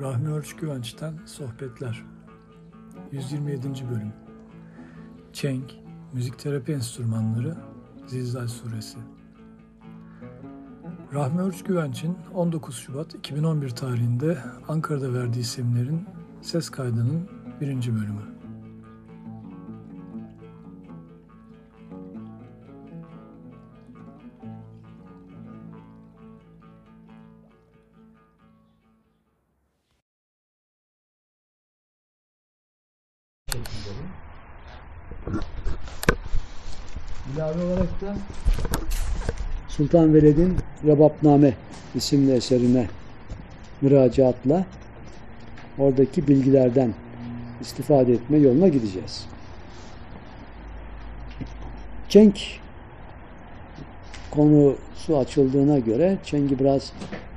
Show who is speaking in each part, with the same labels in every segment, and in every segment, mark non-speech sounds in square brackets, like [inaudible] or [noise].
Speaker 1: Rahmi Örç Güvenç'ten Sohbetler 127. Bölüm Çenk, Müzik Terapi Enstrümanları Zilzal Suresi Rahmi Örç Güvenç'in 19 Şubat 2011 tarihinde Ankara'da verdiği seminerin ses kaydının birinci bölümü.
Speaker 2: İlave olarak da Sultan Veled'in Rebapname isimli eserine müracaatla oradaki bilgilerden istifade etme yoluna gideceğiz. Çenk konusu açıldığına göre Çenk'i biraz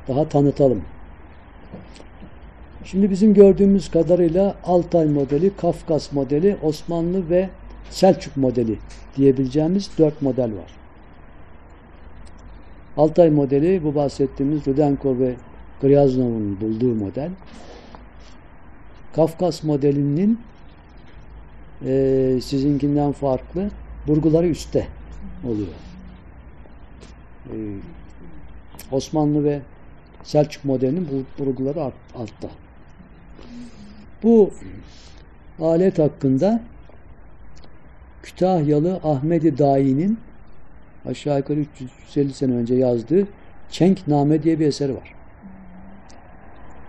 Speaker 2: daha tanıtalım. Şimdi bizim gördüğümüz kadarıyla Altay modeli, Kafkas modeli, Osmanlı ve Selçuk modeli diyebileceğimiz dört model var. Altay modeli bu bahsettiğimiz Rudenko ve Gryaznov'un bulduğu model. Kafkas modelinin e, sizinkinden farklı burguları üstte oluyor. E, Osmanlı ve Selçuk modelinin bu burguları altta. Bu alet hakkında Kütahyalı Ahmedi Dai'nin aşağı yukarı 350 sene önce yazdığı Çenkname diye bir eseri var.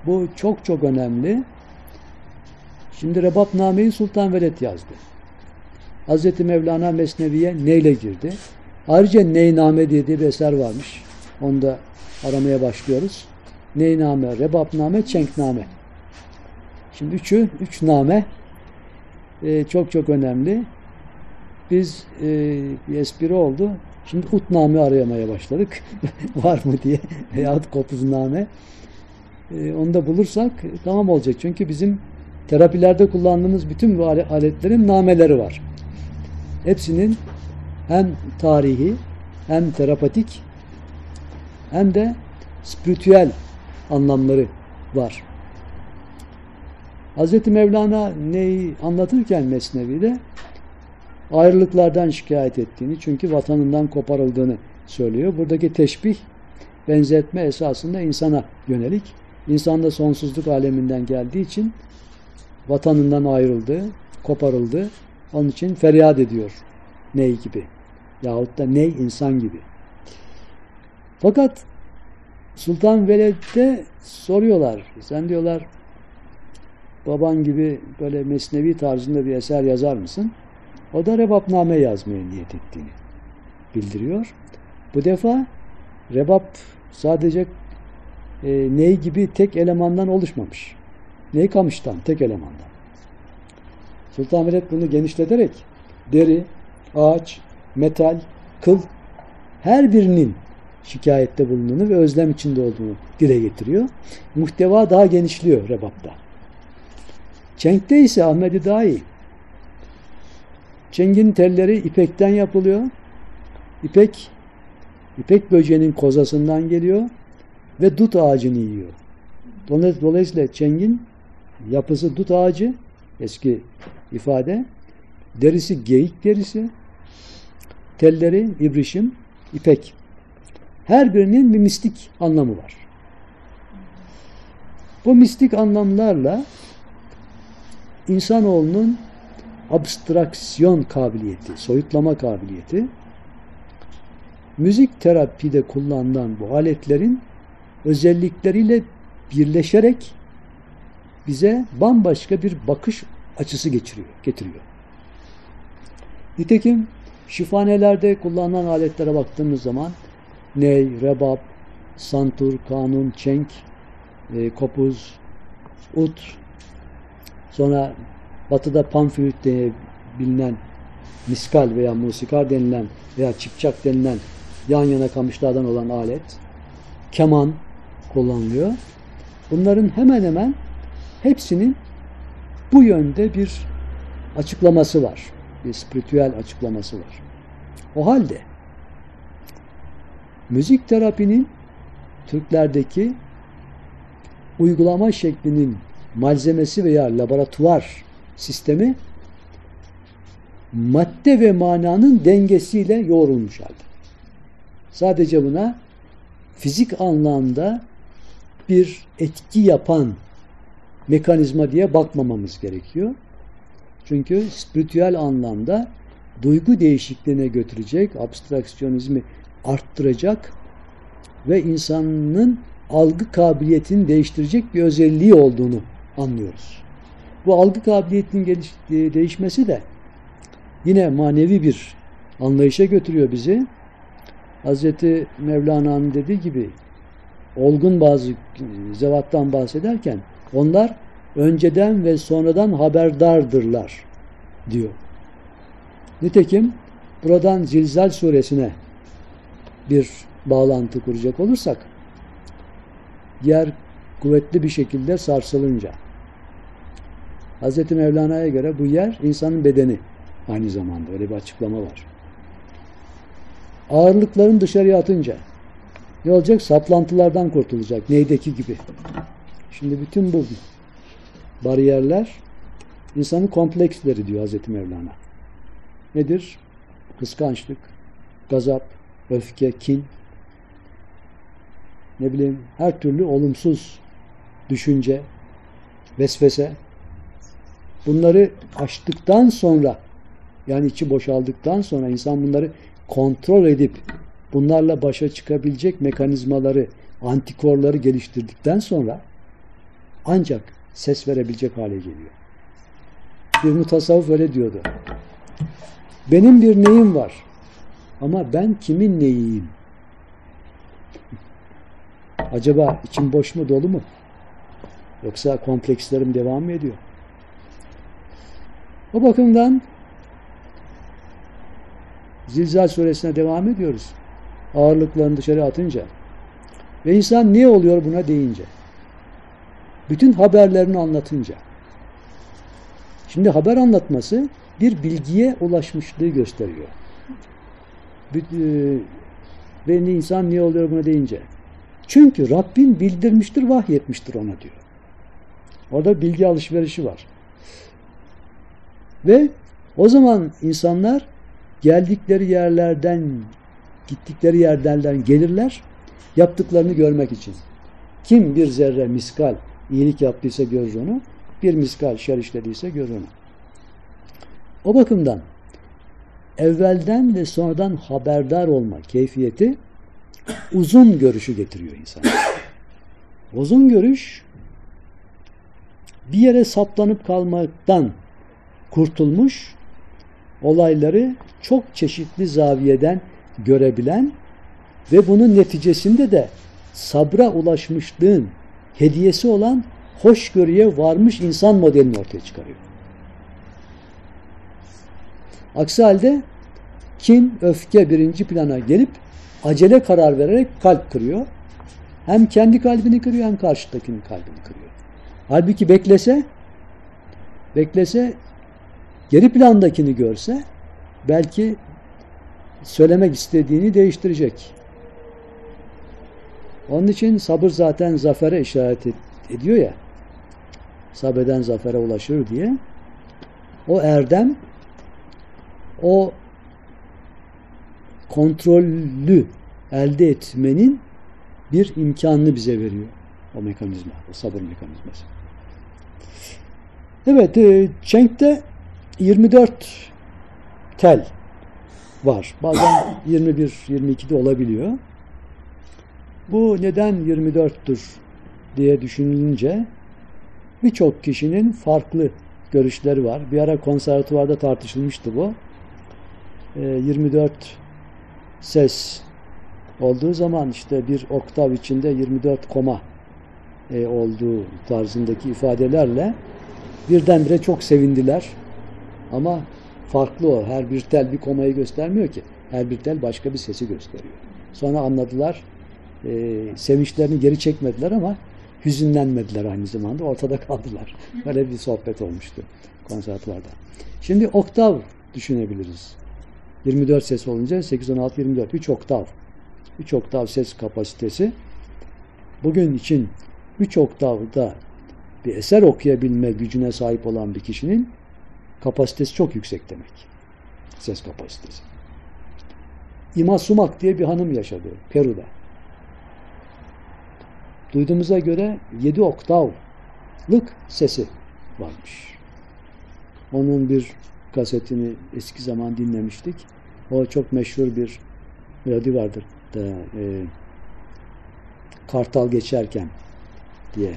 Speaker 2: Bu çok çok önemli. Şimdi Rebapname'yi Sultan Veled yazdı. Hz. Mevlana Mesnevi'ye neyle girdi? Ayrıca Neyname diye bir eser varmış. Onu da aramaya başlıyoruz. Neyname, Rebapname, Çenkname. Şimdi üçü, üç name e, çok çok önemli. Biz e, bir espri oldu. Şimdi utname arayamaya başladık. [laughs] Var mı diye [laughs] veyahut kopuzname. E, onu da bulursak tamam olacak. Çünkü bizim terapilerde kullandığımız bütün bu aletlerin nameleri var. Hepsinin hem tarihi hem terapatik hem de spiritüel anlamları var. Hz. Mevlana neyi anlatırken Mesnevi'de ayrılıklardan şikayet ettiğini çünkü vatanından koparıldığını söylüyor. Buradaki teşbih benzetme esasında insana yönelik. İnsan da sonsuzluk aleminden geldiği için vatanından ayrıldı, koparıldı. Onun için feryat ediyor ney gibi. Yahut da ney insan gibi. Fakat Sultan Veled'de soruyorlar. Sen diyorlar baban gibi böyle mesnevi tarzında bir eser yazar mısın? O da rebapname yazmaya niyet ettiğini bildiriyor. Bu defa rebap sadece e, ney gibi tek elemandan oluşmamış. Ney kamıştan, tek elemandan. Sultan Veled bunu genişleterek deri, ağaç, metal, kıl her birinin şikayette bulunduğunu ve özlem içinde olduğunu dile getiriyor. Muhteva daha genişliyor rebapta. Çenk'te ise Ahmedi daha iyi. Çengin telleri ipekten yapılıyor. İpek, ipek böceğinin kozasından geliyor ve dut ağacını yiyor. Dolayısıyla çengin yapısı dut ağacı, eski ifade, derisi geyik derisi, telleri ibrişim, ipek. Her birinin bir mistik anlamı var. Bu mistik anlamlarla insanoğlunun abstraksiyon kabiliyeti, soyutlama kabiliyeti müzik terapide kullanılan bu aletlerin özellikleriyle birleşerek bize bambaşka bir bakış açısı geçiriyor, getiriyor. Nitekim şifanelerde kullanılan aletlere baktığımız zaman ney, rebap, santur, kanun, çenk, e, kopuz, ut, sonra Batı'da panflüt diye bilinen miskal veya musikar denilen veya çipçak denilen yan yana kamışlardan olan alet, keman kullanılıyor. Bunların hemen hemen hepsinin bu yönde bir açıklaması var. Bir spiritüel açıklaması var. O halde müzik terapinin Türklerdeki uygulama şeklinin malzemesi veya laboratuvar sistemi madde ve mananın dengesiyle yoğrulmuş halde. Sadece buna fizik anlamda bir etki yapan mekanizma diye bakmamamız gerekiyor. Çünkü spiritüel anlamda duygu değişikliğine götürecek, abstraksiyonizmi arttıracak ve insanın algı kabiliyetini değiştirecek bir özelliği olduğunu anlıyoruz. Bu algı kabiliyetinin geliş, değişmesi de yine manevi bir anlayışa götürüyor bizi. Hazreti Mevlana'nın dediği gibi olgun bazı zevattan bahsederken onlar önceden ve sonradan haberdardırlar diyor. Nitekim buradan Zilzal suresine bir bağlantı kuracak olursak yer kuvvetli bir şekilde sarsılınca Hz. Mevlana'ya göre bu yer insanın bedeni aynı zamanda öyle bir açıklama var. Ağırlıkların dışarıya atınca ne olacak? Saplantılardan kurtulacak. Neydeki gibi. Şimdi bütün bu bariyerler insanın kompleksleri diyor Hz. Mevlana. Nedir? Kıskançlık, gazap, öfke, kin, ne bileyim her türlü olumsuz düşünce, vesvese bunları aştıktan sonra yani içi boşaldıktan sonra insan bunları kontrol edip bunlarla başa çıkabilecek mekanizmaları, antikorları geliştirdikten sonra ancak ses verebilecek hale geliyor. Bir mutasavvuf öyle diyordu. Benim bir neyim var ama ben kimin neyiyim? Acaba içim boş mu dolu mu? Yoksa komplekslerim devam mı ediyor? O bakımdan Zilzal suresine devam ediyoruz. Ağırlıklarını dışarı atınca. Ve insan niye oluyor buna deyince. Bütün haberlerini anlatınca. Şimdi haber anlatması bir bilgiye ulaşmışlığı gösteriyor. E, ve insan niye oluyor buna deyince. Çünkü Rabbin bildirmiştir, vahyetmiştir ona diyor. Orada bilgi alışverişi var. Ve o zaman insanlar geldikleri yerlerden, gittikleri yerlerden gelirler, yaptıklarını görmek için. Kim bir zerre miskal iyilik yaptıysa görür onu, bir miskal şer işlediyse görür onu. O bakımdan evvelden ve sonradan haberdar olma keyfiyeti uzun görüşü getiriyor insan. Uzun görüş bir yere saplanıp kalmaktan kurtulmuş, olayları çok çeşitli zaviyeden görebilen ve bunun neticesinde de sabra ulaşmışlığın hediyesi olan hoşgörüye varmış insan modelini ortaya çıkarıyor. Aksi halde kin, öfke birinci plana gelip acele karar vererek kalp kırıyor. Hem kendi kalbini kırıyor hem karşıdakinin kalbini kırıyor. Halbuki beklese beklese geri plandakini görse belki söylemek istediğini değiştirecek. Onun için sabır zaten zafere işaret ediyor ya. Sabreden zafere ulaşır diye. O erdem o kontrollü elde etmenin bir imkanını bize veriyor o mekanizma, o sabır mekanizması. Evet, e, Çenk'te 24 tel var. Bazen 21, 22 de olabiliyor. Bu neden 24'tür diye düşünülünce birçok kişinin farklı görüşleri var. Bir ara konservatuvarda tartışılmıştı bu. 24 e, ses olduğu zaman işte bir oktav içinde 24 koma e, olduğu tarzındaki ifadelerle birdenbire çok sevindiler. Ama farklı o. Her bir tel bir komayı göstermiyor ki. Her bir tel başka bir sesi gösteriyor. Sonra anladılar. E, sevinçlerini geri çekmediler ama hüzünlenmediler aynı zamanda. Ortada kaldılar. Böyle bir sohbet olmuştu konservatuvarda. Şimdi oktav düşünebiliriz. 24 ses olunca 8, 16, 24. 3 oktav. 3 oktav ses kapasitesi. Bugün için üç oktavda bir eser okuyabilme gücüne sahip olan bir kişinin kapasitesi çok yüksek demek. Ses kapasitesi. İma Sumak diye bir hanım yaşadı Peru'da. Duyduğumuza göre 7 oktavlık sesi varmış. Onun bir kasetini eski zaman dinlemiştik. O çok meşhur bir melodi vardır. Da, e, Kartal geçerken diye.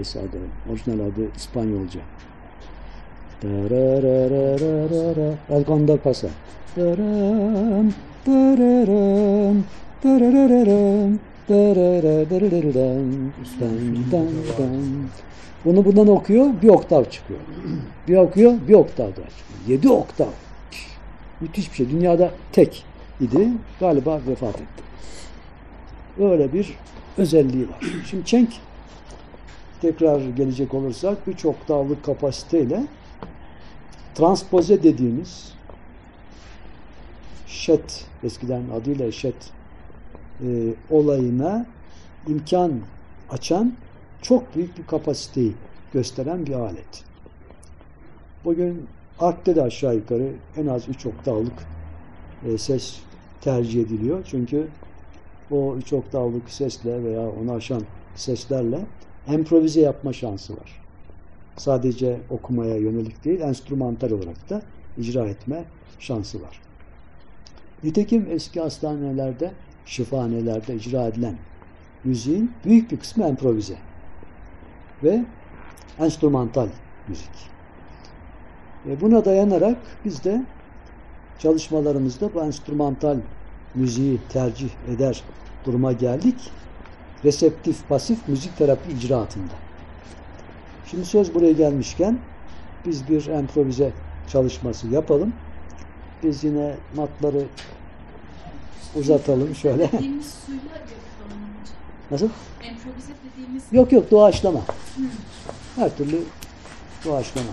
Speaker 2: Adı, orijinal adı İspanyolca. El Condor Pasa. Bunu bundan okuyor, bir oktav çıkıyor. Bir okuyor, bir oktav daha çıkıyor. Yedi oktav. Müthiş bir şey. Dünyada tek idi. Galiba vefat etti. Öyle bir özelliği var. Şimdi Çenk tekrar gelecek olursak 3 oktavlık kapasiteyle transpoze dediğimiz şet eskiden adıyla şet e, olayına imkan açan çok büyük bir kapasiteyi gösteren bir alet. Bugün artte de aşağı yukarı en az 3 oktavlık e, ses tercih ediliyor. Çünkü o 3 oktavlık sesle veya onu aşan seslerle improvize yapma şansı var. Sadece okumaya yönelik değil, enstrümantal olarak da icra etme şansı var. Nitekim eski hastanelerde, şifanelerde icra edilen müziğin büyük bir kısmı improvize ve enstrümantal müzik. E buna dayanarak biz de çalışmalarımızda bu enstrümantal müziği tercih eder duruma geldik. Reseptif pasif müzik terapi icraatında. Şimdi söz buraya gelmişken biz bir improvize çalışması yapalım. Biz yine matları uzatalım şöyle. Nasıl?
Speaker 3: Improvize dediğimiz
Speaker 2: Yok yok doğaçlama. Her türlü doğaçlama.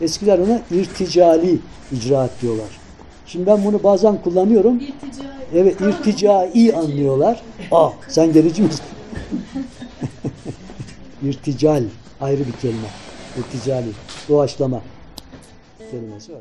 Speaker 2: Eskiler ona irticali icraat diyorlar. Şimdi ben bunu bazen kullanıyorum.
Speaker 3: irtica
Speaker 2: Evet irticai anlıyorlar. Aa sen gerici misin? [laughs] İrtical ayrı bir kelime. İrticali. Doğaçlama kelimesi var.